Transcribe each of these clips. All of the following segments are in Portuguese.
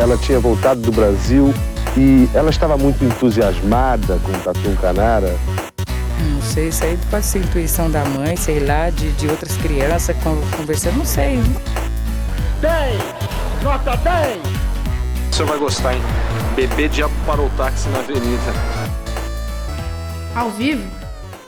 ela tinha voltado do Brasil e ela estava muito entusiasmada com o Tatu Canara. Não sei, isso aí pode ser intuição da mãe, sei lá, de, de outras crianças conversando, não sei. 10! Nota 10! O senhor vai gostar, hein? Bebê diabo parou o táxi na avenida. Ao vivo?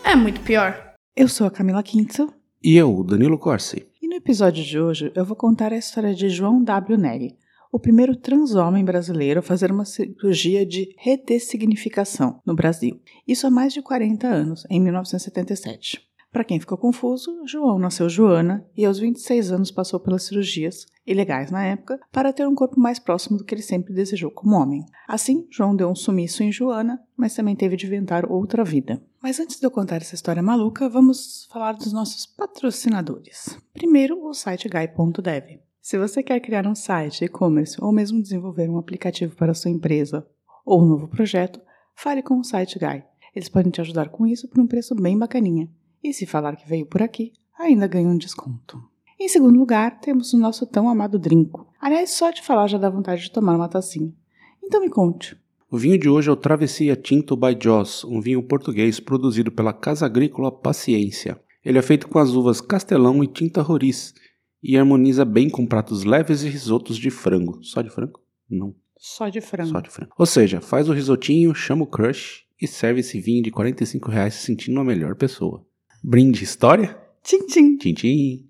É muito pior. Eu sou a Camila Quinto. E eu, Danilo Corsi. E no episódio de hoje eu vou contar a história de João W. Neri, o primeiro transhomem brasileiro a fazer uma cirurgia de redessignificação no Brasil. Isso há mais de 40 anos, em 1977. Para quem ficou confuso, João nasceu Joana e aos 26 anos passou pelas cirurgias, ilegais na época, para ter um corpo mais próximo do que ele sempre desejou como homem. Assim, João deu um sumiço em Joana, mas também teve de inventar outra vida. Mas antes de eu contar essa história maluca, vamos falar dos nossos patrocinadores. Primeiro, o site guy.dev. Se você quer criar um site, e-commerce ou mesmo desenvolver um aplicativo para sua empresa ou um novo projeto, fale com o Site Guy. Eles podem te ajudar com isso por um preço bem bacaninha. E se falar que veio por aqui, ainda ganha um desconto. Em segundo lugar, temos o nosso tão amado Drinco. Aliás, só de falar já dá vontade de tomar uma tacinha. Então me conte. O vinho de hoje é o Travessia Tinto by Joss, um vinho português produzido pela Casa Agrícola Paciência. Ele é feito com as uvas Castelão e Tinta Roriz e harmoniza bem com pratos leves e risotos de frango. Só de frango? Não. Só de frango. Só de frango. Ou seja, faz o risotinho, chama o crush e serve esse vinho de 45 reais se sentindo a melhor pessoa. Brinde história? Tchim, tchim. Tchim, tchim.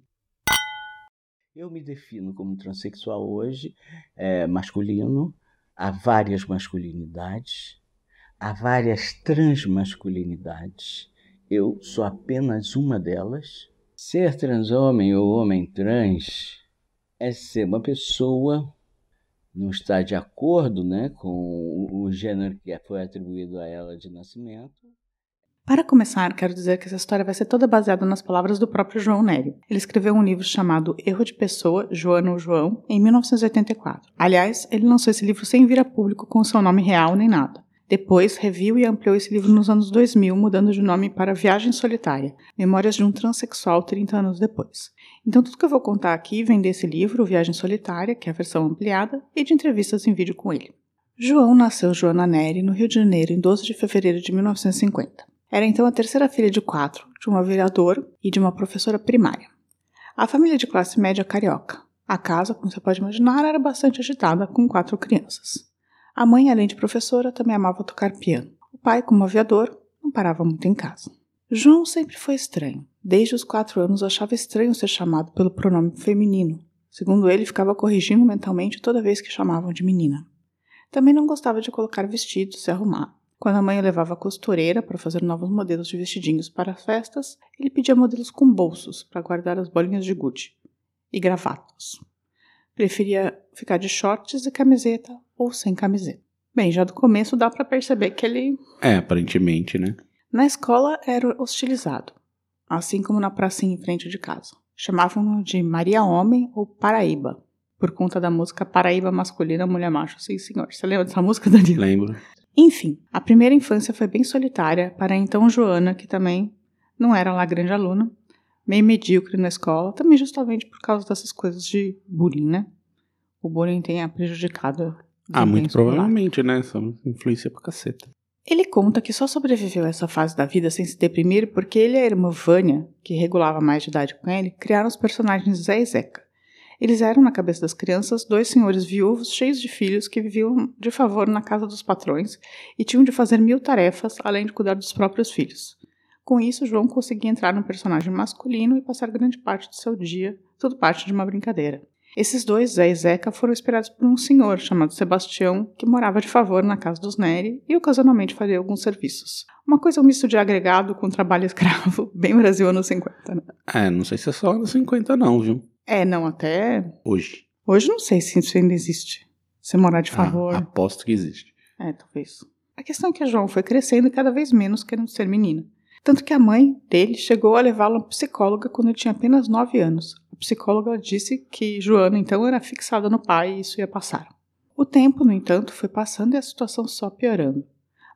Eu me defino como transexual hoje, é, masculino. Há várias masculinidades, há várias transmasculinidades. Eu sou apenas uma delas. Ser transhomem ou homem trans é ser uma pessoa não está de acordo né, com o, gênero que foi atribuído a ela de nascimento. Para começar, quero dizer que essa história vai ser toda baseada nas palavras do próprio João Nery. Ele escreveu um livro chamado Erro de Pessoa, Joana ou João, em 1984. Aliás, ele lançou esse livro sem vir a público com seu nome real nem nada. Depois, reviu e ampliou esse livro nos anos 2000, mudando de nome para Viagem Solitária, Memórias de um Transsexual 30 anos depois. Então, tudo que eu vou contar aqui vem desse livro, Viagem Solitária, que é a versão ampliada, e de entrevistas em vídeo com ele. João nasceu Joana Neri no Rio de Janeiro em 12 de fevereiro de 1950. Era então a terceira filha de quatro, de um aviador e de uma professora primária. A família de classe média carioca. A casa, como você pode imaginar, era bastante agitada, com quatro crianças. A mãe, além de professora, também amava tocar piano. O pai, como aviador, não parava muito em casa. João sempre foi estranho. Desde os quatro anos achava estranho ser chamado pelo pronome feminino. Segundo ele, ficava corrigindo mentalmente toda vez que chamavam de menina. Também não gostava de colocar vestidos se arrumar. Quando a mãe o levava à costureira para fazer novos modelos de vestidinhos para festas, ele pedia modelos com bolsos para guardar as bolinhas de gude e gravatas. Preferia ficar de shorts e camiseta ou sem camiseta. Bem, já do começo dá para perceber que ele. É, aparentemente, né? Na escola era hostilizado, assim como na pracinha em frente de casa. Chamavam-no de Maria Homem ou Paraíba, por conta da música Paraíba Masculina Mulher Macho. Sim, senhor. Você lembra dessa música, Danilo? Lembro. Enfim, a primeira infância foi bem solitária para então Joana, que também não era lá grande aluna, meio medíocre na escola, também justamente por causa dessas coisas de bullying, né? O bullying tem a prejudicado. Ah, muito provavelmente, né? Essa influência pra caceta. Ele conta que só sobreviveu a essa fase da vida sem se deprimir porque ele e a irmã Vânia, que regulava mais de idade com ele, criaram os personagens Zé e Zeca. Eles eram, na cabeça das crianças, dois senhores viúvos cheios de filhos que viviam de favor na casa dos patrões e tinham de fazer mil tarefas, além de cuidar dos próprios filhos. Com isso, João conseguia entrar no personagem masculino e passar grande parte do seu dia, tudo parte de uma brincadeira. Esses dois, Zé e Zeca, foram esperados por um senhor chamado Sebastião, que morava de favor na casa dos Neri e ocasionalmente fazia alguns serviços. Uma coisa um misto de agregado com trabalho escravo, bem Brasil anos 50, né? É, não sei se é só anos 50 não, viu? É, não, até... Hoje. Hoje não sei se isso ainda existe. Você morar de favor... Ah, aposto que existe. É, talvez. A questão é que João foi crescendo cada vez menos querendo ser menina. Tanto que a mãe dele chegou a levá-lo a psicóloga quando ele tinha apenas 9 anos. A psicóloga disse que Joana então era fixada no pai e isso ia passar. O tempo, no entanto, foi passando e a situação só piorando.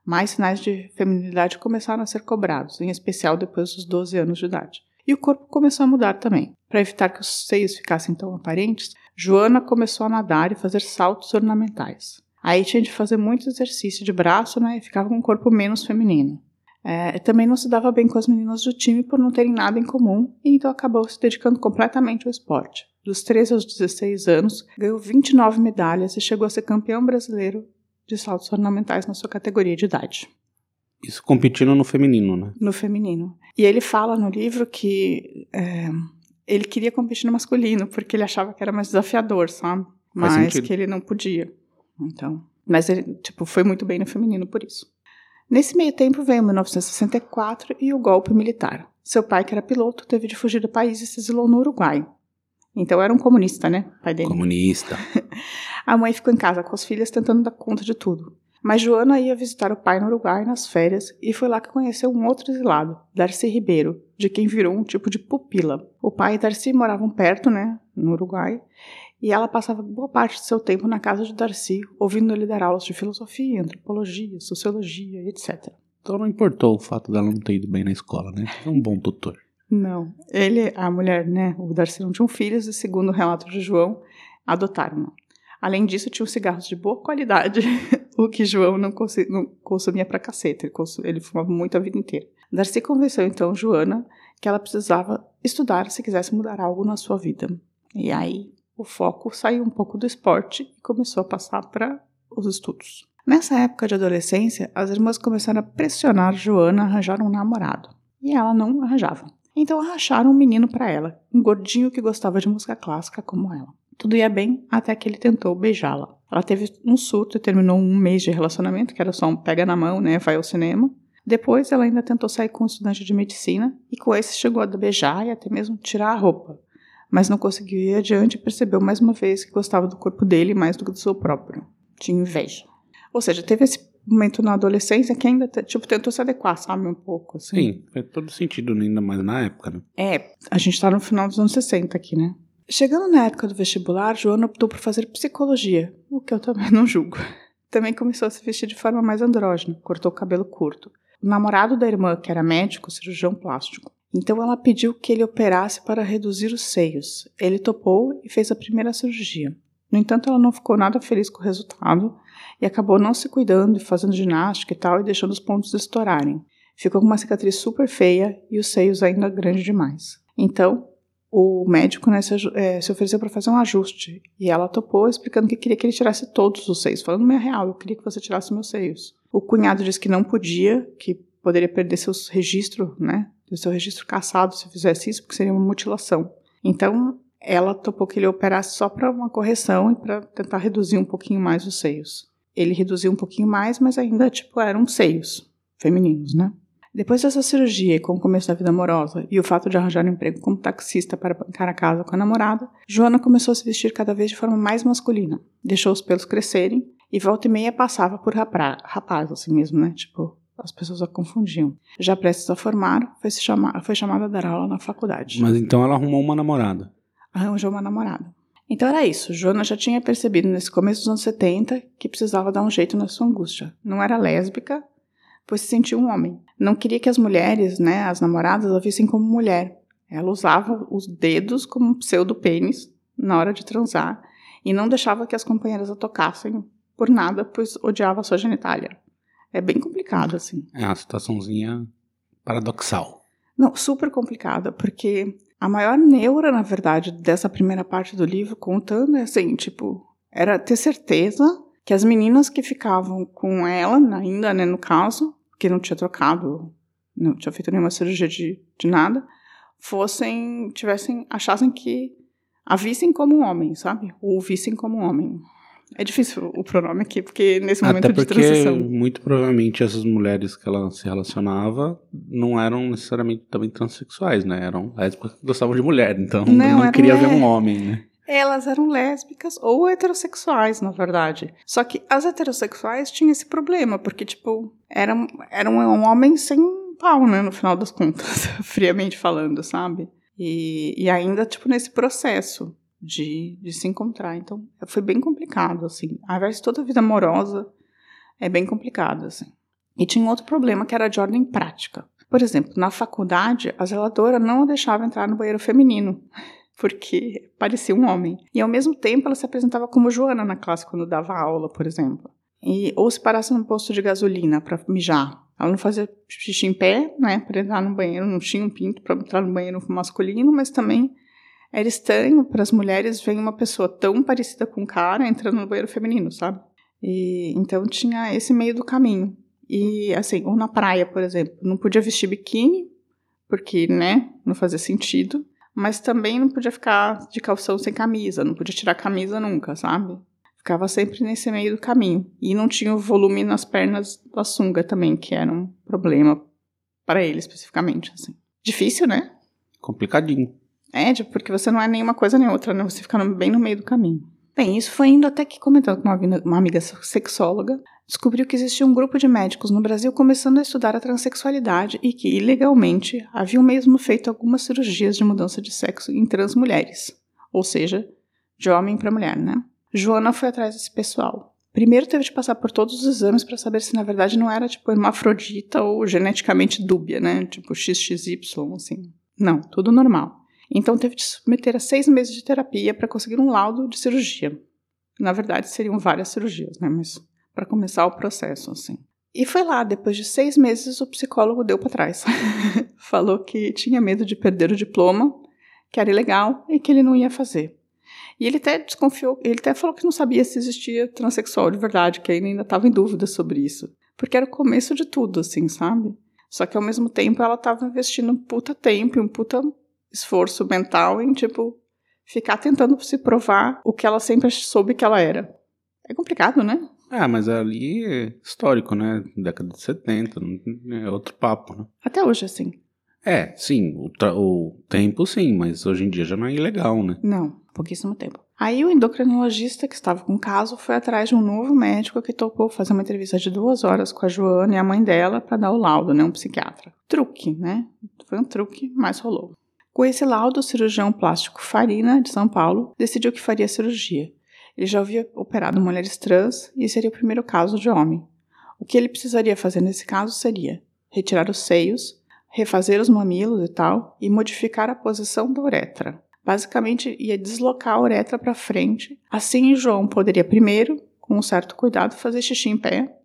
Mais sinais de feminilidade começaram a ser cobrados, em especial depois dos 12 anos de idade. E o corpo começou a mudar também. Para evitar que os seios ficassem tão aparentes, Joana começou a nadar e fazer saltos ornamentais. Aí tinha de fazer muito exercício de braço, né? E ficava com um corpo menos feminino. É, também não se dava bem com as meninas do time por não terem nada em comum, e então acabou se dedicando completamente ao esporte. Dos 13 aos 16 anos, ganhou 29 medalhas e chegou a ser campeão brasileiro de saltos ornamentais na sua categoria de idade. Isso competindo no feminino, né? No feminino. E ele fala no livro que é, ele queria competir no masculino, porque ele achava que era mais desafiador, sabe? Mas que ele não podia. Então. Mas ele, tipo, foi muito bem no feminino por isso. Nesse meio tempo veio 1964 e o golpe militar. Seu pai, que era piloto, teve de fugir do país e se exilou no Uruguai. Então era um comunista, né? Pai dele. Comunista. a mãe ficou em casa com as filhas tentando dar conta de tudo. Mas Joana ia visitar o pai no Uruguai nas férias e foi lá que conheceu um outro exilado, Darcy Ribeiro, de quem virou um tipo de pupila. O pai e Darcy moravam perto, né, no Uruguai, e ela passava boa parte de seu tempo na casa de Darcy, ouvindo ele dar aulas de filosofia, antropologia, sociologia, etc. Então não importou o fato dela não ter ido bem na escola, né? Foi um bom tutor. Não. Ele, a mulher, né, o Darcy não tinham filhos e, segundo o relato de João, adotaram. Além disso, tinham cigarros de boa qualidade, o que João não, não consumia pra caceta. Ele, ele fumava muito a vida inteira. Darcy convenceu então Joana que ela precisava estudar se quisesse mudar algo na sua vida. E aí o foco saiu um pouco do esporte e começou a passar para os estudos. Nessa época de adolescência, as irmãs começaram a pressionar Joana a arranjar um namorado. E ela não arranjava. Então arranjaram um menino para ela, um gordinho que gostava de música clássica como ela. Tudo ia bem até que ele tentou beijá-la. Ela teve um surto e terminou um mês de relacionamento, que era só um pega na mão, né, vai ao cinema. Depois ela ainda tentou sair com um estudante de medicina e com esse chegou a beijar e até mesmo tirar a roupa mas não conseguiu ir adiante e percebeu mais uma vez que gostava do corpo dele mais do que do seu próprio. Tinha inveja. Ou seja, teve esse momento na adolescência que ainda tipo, tentou se adequar, sabe, um pouco. Assim. Sim, faz todo sentido, ainda mais na época, né? É, a gente tá no final dos anos 60 aqui, né? Chegando na época do vestibular, Joana optou por fazer psicologia, o que eu também não julgo. Também começou a se vestir de forma mais andrógena, cortou o cabelo curto. O namorado da irmã, que era médico, cirurgião plástico, então ela pediu que ele operasse para reduzir os seios. Ele topou e fez a primeira cirurgia. No entanto, ela não ficou nada feliz com o resultado e acabou não se cuidando e fazendo ginástica e tal e deixando os pontos estourarem. Ficou com uma cicatriz super feia e os seios ainda grandes demais. Então, o médico né, se, é, se, ofereceu para fazer um ajuste e ela topou, explicando que queria que ele tirasse todos os seios, falando meio real, eu queria que você tirasse meus seios. O cunhado disse que não podia, que poderia perder seus registros, né, do seu registro caçado se fizesse isso, porque seria uma mutilação. Então, ela topou que ele operasse só para uma correção e para tentar reduzir um pouquinho mais os seios. Ele reduziu um pouquinho mais, mas ainda, tipo, eram seios femininos, né? Depois dessa cirurgia, com o começo da vida amorosa e o fato de arranjar um emprego como taxista para bancar a casa com a namorada, Joana começou a se vestir cada vez de forma mais masculina. Deixou os pelos crescerem e volta e meia passava por rapaz, assim mesmo, né? Tipo, as pessoas a confundiam. Já prestes a formar, foi, chamar, foi chamada a dar aula na faculdade. Mas então ela arrumou uma namorada. Arranjou uma namorada. Então era isso. Joana já tinha percebido nesse começo dos anos 70 que precisava dar um jeito na sua angústia. Não era lésbica, pois se sentia um homem. Não queria que as mulheres, né, as namoradas, a vissem como mulher. Ela usava os dedos como um pseudo-pênis na hora de transar e não deixava que as companheiras a tocassem por nada, pois odiava a sua genitália. É bem complicado, assim. É uma situaçãozinha paradoxal. Não, super complicada, porque a maior neura, na verdade, dessa primeira parte do livro, contando, é assim, tipo, era ter certeza que as meninas que ficavam com ela, ainda, né, no caso, que não tinha trocado, não tinha feito nenhuma cirurgia de, de nada, fossem, tivessem, achassem que a vissem como um homem, sabe? Ou vissem como um homem. É difícil o pronome aqui, porque nesse momento Até porque, de transição. muito provavelmente essas mulheres que ela se relacionava não eram necessariamente também transexuais, né? Eram lésbicas que gostavam de mulher, então não, não queria ver um homem, né? Elas eram lésbicas ou heterossexuais, na verdade. Só que as heterossexuais tinham esse problema, porque, tipo, eram, eram um homem sem pau, né? No final das contas, friamente falando, sabe? E, e ainda, tipo, nesse processo de, de se encontrar. Então, foi bem complicado, assim. A invés de toda a vida amorosa, é bem complicado, assim. E tinha outro problema que era de ordem prática. Por exemplo, na faculdade, a zeladora não a deixava entrar no banheiro feminino. porque parecia um homem. E ao mesmo tempo ela se apresentava como Joana na classe quando dava aula, por exemplo. E, ou se parasse num posto de gasolina para mijar. Ela não fazia xixi em pé, né, para entrar no banheiro, não tinha um pinto para entrar no banheiro masculino, mas também era estranho para as mulheres ver uma pessoa tão parecida com um cara entrando no banheiro feminino, sabe? E então tinha esse meio do caminho. E assim, ou na praia, por exemplo, não podia vestir biquíni, porque, né, não fazia sentido, mas também não podia ficar de calção sem camisa, não podia tirar camisa nunca, sabe? Ficava sempre nesse meio do caminho. E não tinha o volume nas pernas da sunga também, que era um problema para ele especificamente, assim. Difícil, né? Complicadinho. É, tipo, porque você não é nenhuma coisa nem outra, né? Você fica bem no meio do caminho. Bem, isso foi indo até que comentando com uma, uma amiga sexóloga, descobriu que existia um grupo de médicos no Brasil começando a estudar a transexualidade e que, ilegalmente, haviam mesmo feito algumas cirurgias de mudança de sexo em trans mulheres, ou seja, de homem para mulher, né? Joana foi atrás desse pessoal. Primeiro teve de passar por todos os exames para saber se na verdade não era tipo hermafrodita ou geneticamente dúbia, né? Tipo XXY, assim. Não, tudo normal. Então teve de submeter a seis meses de terapia para conseguir um laudo de cirurgia. Na verdade, seriam várias cirurgias, né? Mas para começar o processo, assim. E foi lá, depois de seis meses, o psicólogo deu para trás. Falou que tinha medo de perder o diploma, que era ilegal e que ele não ia fazer. E ele até desconfiou, ele até falou que não sabia se existia transexual de verdade, que ele ainda estava em dúvida sobre isso. Porque era o começo de tudo, assim, sabe? Só que ao mesmo tempo ela estava investindo um puta tempo um puta esforço mental em, tipo, ficar tentando se provar o que ela sempre soube que ela era. É complicado, né? Ah, mas ali é histórico, né? Década de 70, é outro papo, né? Até hoje, assim. É, sim, o, o, tempo sim, mas hoje em dia já não é ilegal, né? Não, pouquíssimo tempo. Aí o endocrinologista que estava com o caso foi atrás de um novo médico que topou fazer uma entrevista de duas horas com a Joana e a mãe dela para dar o laudo, né? Um psiquiatra. Truque, né? Foi um truque, mas rolou. Com esse laudo, o cirurgião plástico Farina, de São Paulo, decidiu que faria cirurgia. Ele já havia operado mulheres trans e seria o primeiro caso de homem. O que ele precisaria fazer nesse caso seria retirar os seios, refazer os mamilos e tal, e modificar a posição da uretra. Basicamente, ia deslocar a uretra para frente. Assim, João poderia primeiro, com um certo cuidado, fazer xixi em pé,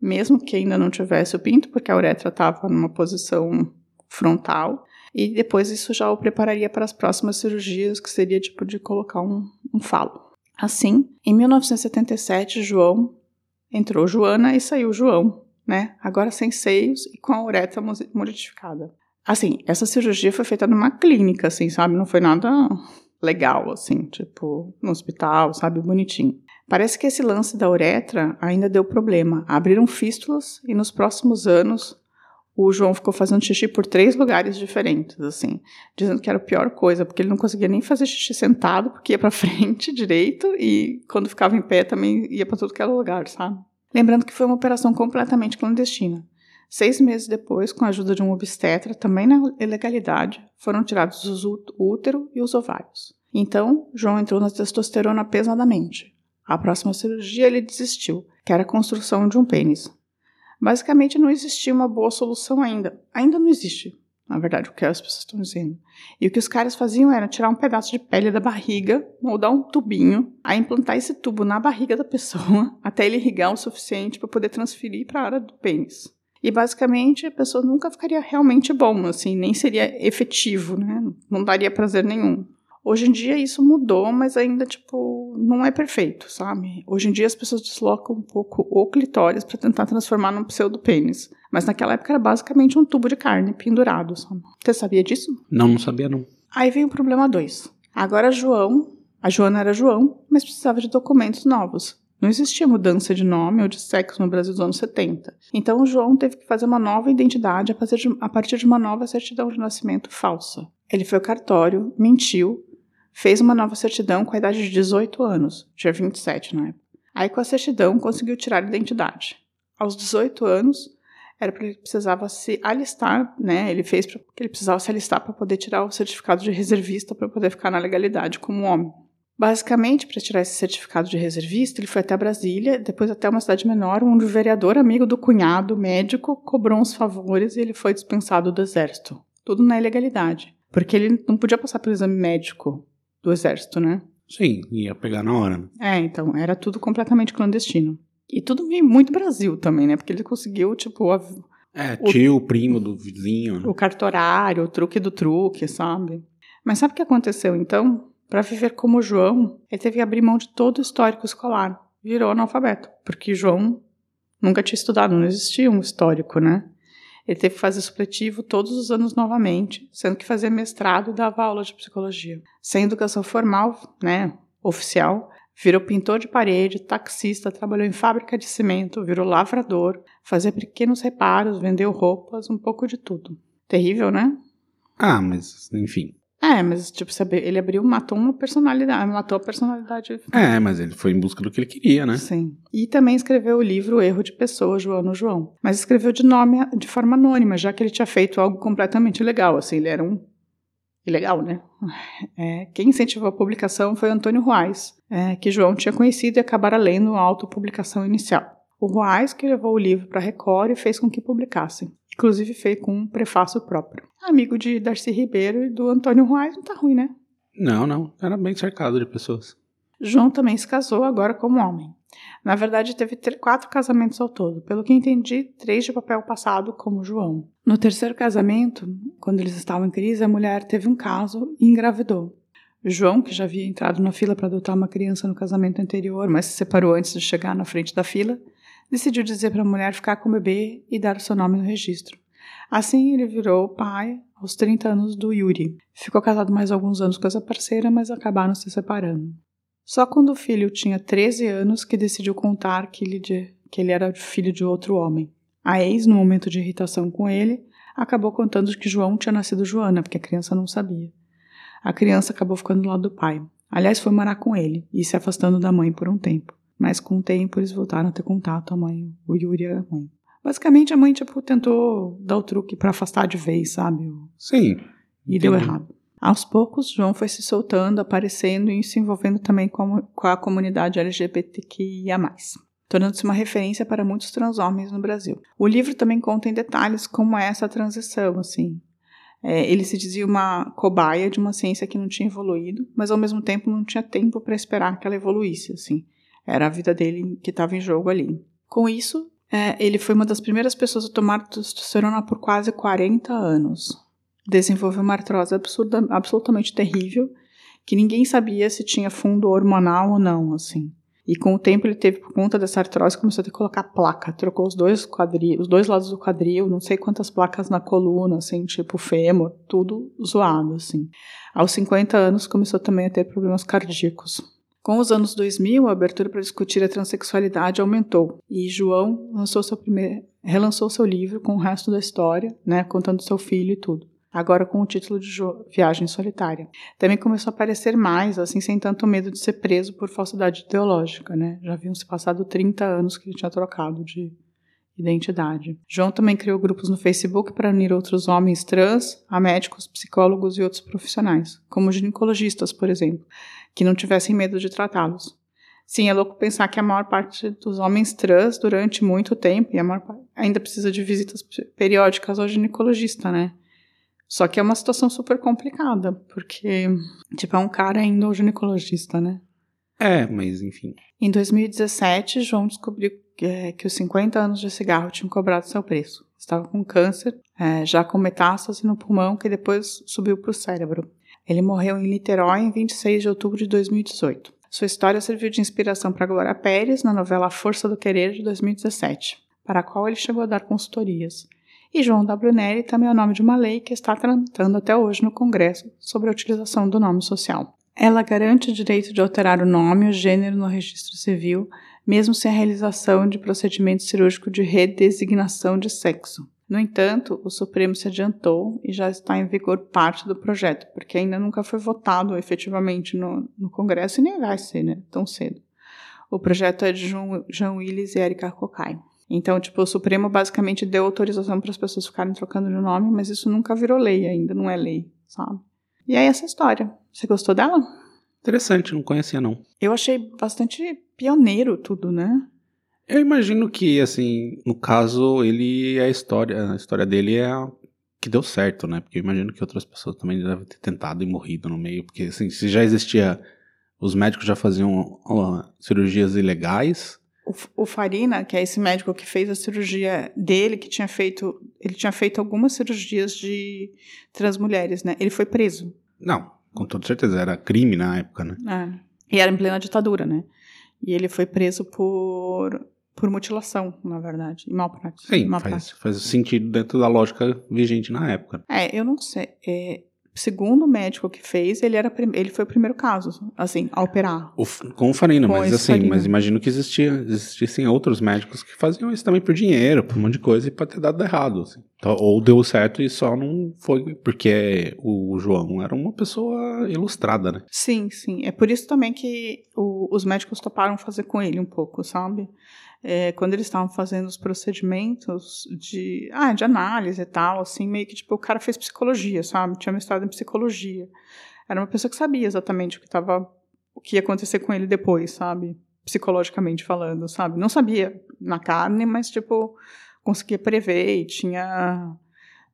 mesmo que ainda não tivesse o pinto, porque a uretra estava numa posição frontal e depois isso já o prepararia para as próximas cirurgias, que seria tipo de colocar um, um falo. Assim, em 1977, João entrou Joana e saiu João, né? Agora sem seios e com a uretra modificada. Assim, essa cirurgia foi feita numa clínica, assim, sabe? Não foi nada legal, assim, tipo, no hospital, sabe? Bonitinho. Parece que esse lance da uretra ainda deu problema. Abriram fístulas e nos próximos anos o João ficou fazendo xixi por três lugares diferentes, assim, dizendo que era a pior coisa, porque ele não conseguia nem fazer xixi sentado, porque ia para frente direito e quando ficava em pé também ia para todo aquele lugar, sabe? Lembrando que foi uma operação completamente clandestina. Seis meses depois, com a ajuda de um obstetra, também na ilegalidade, foram tirados o útero e os ovários. Então, João entrou na testosterona pesadamente. A próxima cirurgia ele desistiu, que era a construção de um pênis. Basicamente, não existia uma boa solução ainda. Ainda não existe, na verdade, o que as pessoas estão dizendo. E o que os caras faziam era tirar um pedaço de pele da barriga, moldar um tubinho, aí implantar esse tubo na barriga da pessoa, até ele irrigar o suficiente para poder transferir para a área do pênis. E basicamente a pessoa nunca ficaria realmente bom, assim, nem seria efetivo, né? Não daria prazer nenhum. Hoje em dia isso mudou, mas ainda, tipo, não é perfeito, sabe? Hoje em dia as pessoas deslocam um pouco o clitóris para tentar transformar num pseudo-pênis. Mas naquela época era basicamente um tubo de carne pendurado, sabe? Você sabia disso? Não, não sabia não. Aí vem o problema 2. Agora João, a Joana era João, mas precisava de documentos novos. Não existia mudança de nome ou de sexo no Brasil dos anos 70. Então o João teve que fazer uma nova identidade a partir de uma nova certidão de nascimento falsa. Ele foi ao cartório, mentiu, fez uma nova certidão com a idade de 18 anos, tinha 27 na época. Aí com a certidão conseguiu tirar a identidade. Aos 18 anos, era porque ele precisava se alistar, né? Ele fez porque ele precisava se alistar para poder tirar o certificado de reservista para poder ficar na legalidade como homem. Basicamente, para tirar esse certificado de reservista, ele foi até Brasília, depois até uma cidade menor, onde o vereador amigo do cunhado, médico, cobrou uns favores e ele foi dispensado do exército. Tudo na ilegalidade. Porque ele não podia passar pelo exame médico do exército, né? Sim, ia pegar na hora. Né? É, então, era tudo completamente clandestino. E tudo muito Brasil também, né? Porque ele conseguiu, tipo, a, É, O- tio, primo do vizinho. né? o cartorário, o truque do truque, sabe? Mas sabe o que aconteceu então? Para viver como João, ele teve que abrir mão de todo o histórico escolar. Virou analfabeto, porque João nunca tinha estudado, não existia um histórico, né? Ele teve que fazer supletivo todos os anos novamente, sendo que fazia mestrado e dava aula de psicologia. Sem educação formal, né, oficial, virou pintor de parede, taxista, trabalhou em fábrica de cimento, virou lavrador, fazia pequenos reparos, vendeu roupas, um pouco de tudo. Terrível, né? Ah, mas enfim. É, mas tipo, sabe, ele abriu, matou uma personalidade, matou a personalidade. É, mas ele foi em busca do que ele queria, né? Sim. E também escreveu o livro Erro de Pessoa, João no João. Mas escreveu de nome, de forma anônima, já que ele tinha feito algo completamente ilegal, assim, ele era um ilegal, né? É, quem incentivou a publicação foi Antônio Ruais, é, que João tinha conhecido e acabara lendo a autopublicação inicial. O Ruais que levou o livro para a Record e fez com que publicassem. Inclusive fez com um prefácio próprio. Amigo de Darcy Ribeiro e do Antônio Ruais, não tá ruim, né? Não, não. Era bem cercado de pessoas. João também se casou agora como homem. Na verdade, teve quatro casamentos ao todo. Pelo que entendi, três de papel passado como João. No terceiro casamento, quando eles estavam em crise, a mulher teve um caso e engravidou. João, que já havia entrado na fila para adotar uma criança no casamento anterior, mas se separou antes de chegar na frente da fila, decidiu dizer para a mulher ficar com o bebê e dar o seu nome no registro. Assim, ele virou pai aos 30 anos do Yuri. Ficou casado mais alguns anos com essa parceira, mas acabaram se separando. Só quando o filho tinha 13 anos que decidiu contar que ele, de- que ele era filho de outro homem. A ex, no momento de irritação com ele, acabou contando que João tinha nascido Joana, porque a criança não sabia. A criança acabou ficando do lado do pai. Aliás, foi morar com ele e se afastando da mãe por um tempo. Mas com o tempo eles voltaram a ter contato, a mãe, o Yuri e a mãe. Basicamente, a mãe tipo, tentou dar o truque pra afastar de vez, sabe? Sim. e deu Entendi. errado. Aos poucos, João foi se soltando, aparecendo e se envolvendo também com a, com a comunidade LGBTQIA+, tornando-se uma referência para muitos transhomens no Brasil. O livro também conta em detalhes como é essa transição, assim. É, ele se dizia uma cobaia de uma ciência que não tinha evoluído, mas ao mesmo tempo não tinha tempo para esperar que ela evoluísse, assim. Era a vida dele que estava em jogo ali. Com isso, é, ele foi uma das primeiras pessoas a tomar testosterona por quase 40 anos desenvolveu uma artrose absurda, absolutamente terrível, que ninguém sabia se tinha fundo hormonal ou não, assim. E com o tempo ele teve, por conta dessa artrose, começou a ter que colocar placa, trocou os dois quadril, os dois lados do quadril, não sei quantas placas na coluna, assim, tipo fêmur, tudo zoado, assim. Aos 50 anos começou também a ter problemas cardíacos. Com os anos 2000, a abertura para discutir a transexualidade aumentou e João lançou seu primeiro, relançou seu livro com o resto da história, né, contando seu filho e tudo agora com o título de Viagem Solitária. Também começou a aparecer mais, assim, sem tanto medo de ser preso por falsidade ideológica, né? Já haviam se passado 30 anos que ele tinha trocado de identidade. João também criou grupos no Facebook para unir outros homens trans a médicos, psicólogos e outros profissionais, como ginecologistas, por exemplo, que não tivessem medo de tratá-los. Sim, é louco pensar que a maior parte dos homens trans, durante muito tempo, e a maior parte, ainda precisa de visitas periódicas ao ginecologista, né? Só que é uma situação super complicada, porque, tipo, é um cara indo ao ginecologista, né? É, mas enfim. Em 2017, João descobriu que, é, que os 50 anos de cigarro tinham cobrado seu preço. Estava com câncer, é, já com metástase no pulmão, que depois subiu para o cérebro. Ele morreu em Niterói em 26 de outubro de 2018. Sua história serviu de inspiração para Glória Pérez na novela Força do Querer de 2017, para a qual ele chegou a dar consultorias. E João W. Neri também é o nome de uma lei que está tramitando até hoje no Congresso sobre a utilização do nome social. Ela garante o direito de alterar o nome e o gênero no registro civil, mesmo sem a realização de procedimento cirúrgico de redesignação de sexo. No entanto, o Supremo se adiantou e já está em vigor parte do projeto, porque ainda nunca foi votado efetivamente no, no Congresso e nem vai ser, né, tão cedo. O projeto é de João, João Willis e Erika Cocai. Então, tipo, o Supremo basicamente deu autorização para as pessoas ficarem trocando de nome, mas isso nunca virou lei ainda, não é lei, sabe? E aí essa história. Você gostou dela? Interessante, não conhecia não. Eu achei bastante pioneiro tudo, né? Eu imagino que, assim, no caso, ele é a história. A história dele é a que deu certo, né? Porque eu imagino que outras pessoas também devem ter tentado e morrido no meio, porque assim, se já existia, os médicos já faziam ó, cirurgias ilegais. O, o Farina, que é esse médico que fez a cirurgia dele, que tinha feito, ele tinha feito algumas cirurgias de transmulheres, né? Ele foi preso. Não, com toda certeza, era crime na época, né? É. E era em plena ditadura, né? E ele foi preso por, por mutilação, na verdade, e malpraxis. Sim, malpraxis. faz, faz sentido dentro da lógica vigente na época. É, eu não sei. É, segundo o médico que fez, ele, era, ele foi o primeiro caso, assim, a operar. O com o Farina, Com mas assim, Farina. mas imagino que existia, existissem outros médicos que faziam isso também por dinheiro, por um monte de coisa, e pode ter dado errado. assim. Então, ou deu certo e só não foi, porque o João era uma pessoa ilustrada, né? Sim, sim. É por isso também que o- os médicos toparam fazer com ele um pouco, sabe? É, quando eles estavam fazendo os procedimentos de, ah, de análise e tal, assim, meio que tipo, o cara fez psicologia, sabe? Tinha mestrado em psicologia. Era uma pessoa que sabia exatamente o que tava, o que ia acontecer com ele depois, sabe? Psicologicamente falando, sabe? Não sabia na carne, mas tipo, conseguia prever e tinha,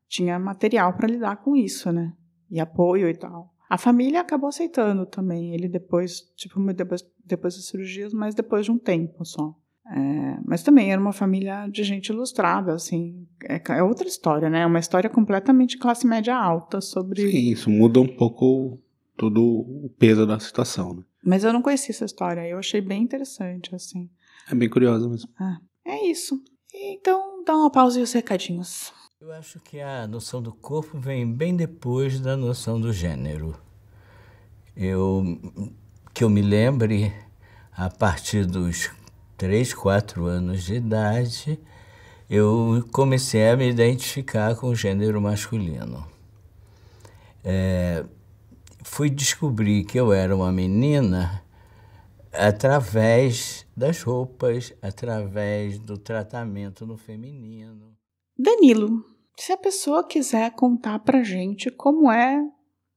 tinha material para lidar com isso, né? E apoio e tal. A família acabou aceitando também ele depois, tipo, depois, depois das cirurgias, mas depois de um tempo só. É, mas também era uma família de gente ilustrada, assim. É, é outra história, né? É uma história completamente classe média alta sobre. Sim, isso muda um pouco todo o peso da situação, né? Mas eu não conhecia essa história. Eu achei bem interessante, assim. É bem curioso mesmo. É isso. Então, dá uma pausa e os recadinhos. Eu acho que a noção do corpo vem bem depois da noção do gênero. Eu que eu me lembre, a partir dos 3, 4 anos de idade, eu comecei a me identificar com o gênero masculino. É, fui descobrir que eu era uma menina através das roupas, através do tratamento no feminino. Danilo, se a pessoa quiser contar pra gente como é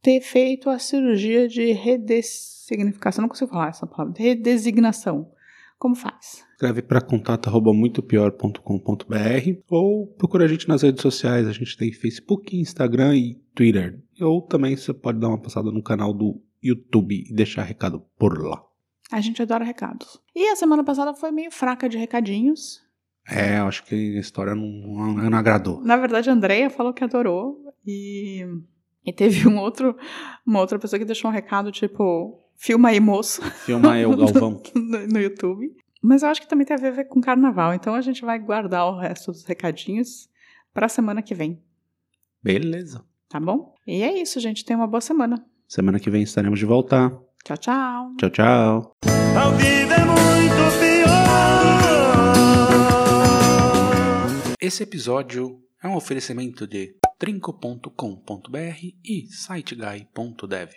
ter feito a cirurgia de redesignificação, não consigo falar essa palavra, redesignação, como faz? Escreve para contato@muitopior.com.br ou procura a gente nas redes sociais. A gente tem Facebook, Instagram e Twitter. Ou também você pode dar uma passada no canal do YouTube e deixar recado por lá. A gente adora recados. E a semana passada foi meio fraca de recadinhos. É, acho que a história não, não, não agradou. Na verdade, a Andrea falou que adorou e, e teve um outro, uma outra pessoa que deixou um recado tipo, filma aí, moço. Filma eu, Galvão. no, no YouTube. Mas eu acho que também tem a ver com carnaval, então a gente vai guardar o resto dos recadinhos pra semana que vem, Beleza. tá bom? E é isso, gente. Tenha uma boa semana. Semana que vem estaremos de volta. Tchau, tchau. Tchau, tchau. Ao vivo é muito pior. Esse episódio é um oferecimento de trinco.com.br e siteguy.dev.